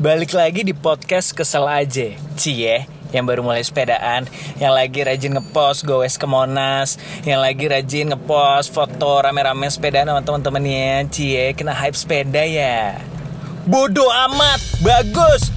balik lagi di podcast Kesel Aja. Cie, yang baru mulai sepedaan Yang lagi rajin ngepost gowes ke Monas Yang lagi rajin ngepost foto rame-rame sepedaan sama teman-temannya. Cie, kena hype sepeda ya. Bodoh amat, bagus,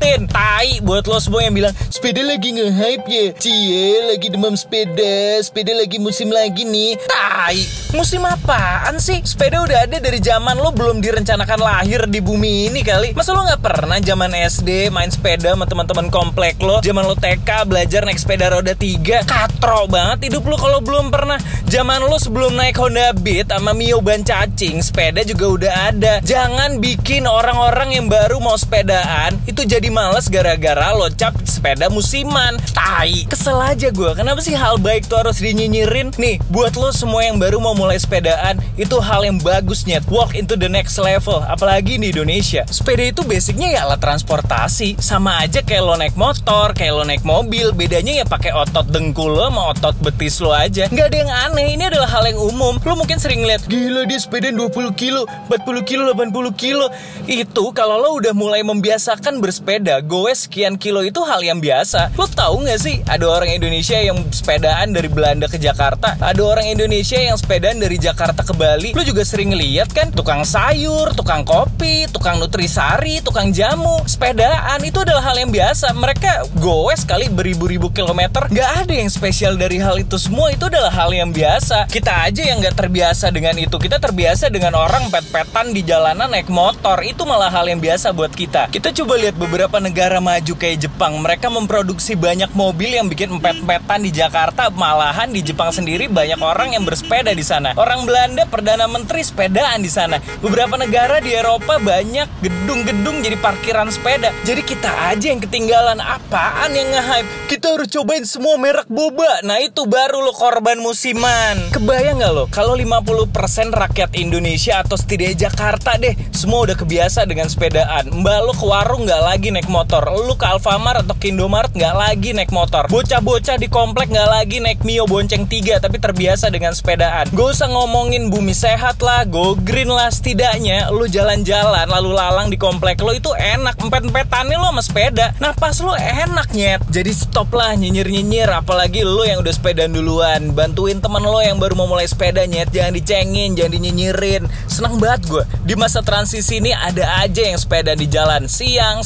lanjutin Tai buat lo semua yang bilang Sepeda lagi nge-hype ya Cie, lagi demam sepeda Sepeda lagi musim lagi nih. Tai, musim apaan sih? Sepeda udah ada dari zaman lo belum direncanakan lahir di bumi ini kali. Masa lo gak pernah zaman SD main sepeda sama teman-teman komplek lo? Zaman lo TK belajar naik sepeda roda 3 Katro banget hidup lo kalau belum pernah. Zaman lo sebelum naik Honda Beat sama Mio ban cacing Sepeda juga udah ada. Jangan bikin orang-orang yang baru mau sepedaan itu jadi males gara-gara lo cap sepeda musiman. Tai, kesel aja gue. Kenapa sih hal baik tuh harus dinyinyirin? Nih, buat lo semua yang baru mau mulai sepedaan, itu hal yang bagus nyet. Walk into the next level, apalagi di Indonesia. Sepeda itu basicnya ya alat transportasi, sama aja kayak lo naik motor, kayak lo naik mobil. Bedanya ya pakai otot dengkul lo sama otot betis lo aja. Nggak ada yang aneh, ini adalah hal yang umum. Lo mungkin sering lihat, gila dia sepeda 20 kilo, 40 kilo, 80 kilo itu kalau lo udah mulai membiasakan bersepeda, gue sekian kilo itu hal yang biasa. Lo tahu nggak sih ada orang Indonesia yang sepedaan dari Belanda ke Jakarta, ada orang Indonesia yang sepedaan dari Jakarta ke Bali. Lo juga sering lihat kan tukang sayur, tukang kopi, tukang nutrisari, tukang jamu, sepedaan itu adalah hal yang biasa. Mereka gue sekali beribu-ribu kilometer, nggak ada yang spesial dari hal itu semua. Itu adalah hal yang biasa. Kita aja yang nggak terbiasa dengan itu. Kita terbiasa dengan orang pet-petan di jalanan naik motor itu malah hal yang biasa buat kita. Kita coba lihat beberapa negara maju kayak Jepang, mereka memproduksi banyak mobil yang bikin empet-empetan di Jakarta, malahan di Jepang sendiri banyak orang yang bersepeda di sana. Orang Belanda perdana menteri sepedaan di sana. Beberapa negara di Eropa banyak gedung-gedung jadi parkiran sepeda. Jadi kita aja yang ketinggalan apaan yang nge-hype. Kita harus cobain semua merek boba. Nah, itu baru lo korban musiman. Kebayang nggak lo kalau 50% rakyat Indonesia atau setidaknya Jakarta deh semua udah kebiasa dengan sepedaan. Mbak lu ke warung nggak lagi naik motor, lu ke Alfamart atau ke Indomaret nggak lagi naik motor. Bocah-bocah di komplek nggak lagi naik Mio bonceng tiga tapi terbiasa dengan sepedaan. Gak usah ngomongin bumi sehat lah, go green lah setidaknya lu jalan-jalan lalu lalang di komplek lo itu enak empet-empetannya lo sama sepeda. Napas lo enak nyet. Jadi stop lah nyinyir-nyinyir apalagi lo yang udah sepedaan duluan. Bantuin temen lo yang baru mau mulai sepeda nyet, jangan dicengin, jangan dinyinyirin. Senang banget gue. Di masa transisi ini ada aja yang sepeda di jalan siang,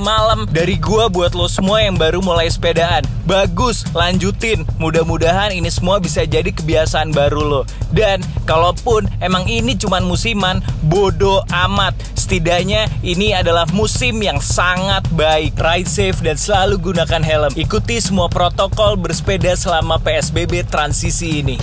malam. Dari gua buat lo semua yang baru mulai sepedaan. Bagus, lanjutin. Mudah-mudahan ini semua bisa jadi kebiasaan baru lo. Dan kalaupun emang ini cuman musiman, bodoh amat. Setidaknya ini adalah musim yang sangat baik. Ride safe dan selalu gunakan helm. Ikuti semua protokol bersepeda selama PSBB transisi ini.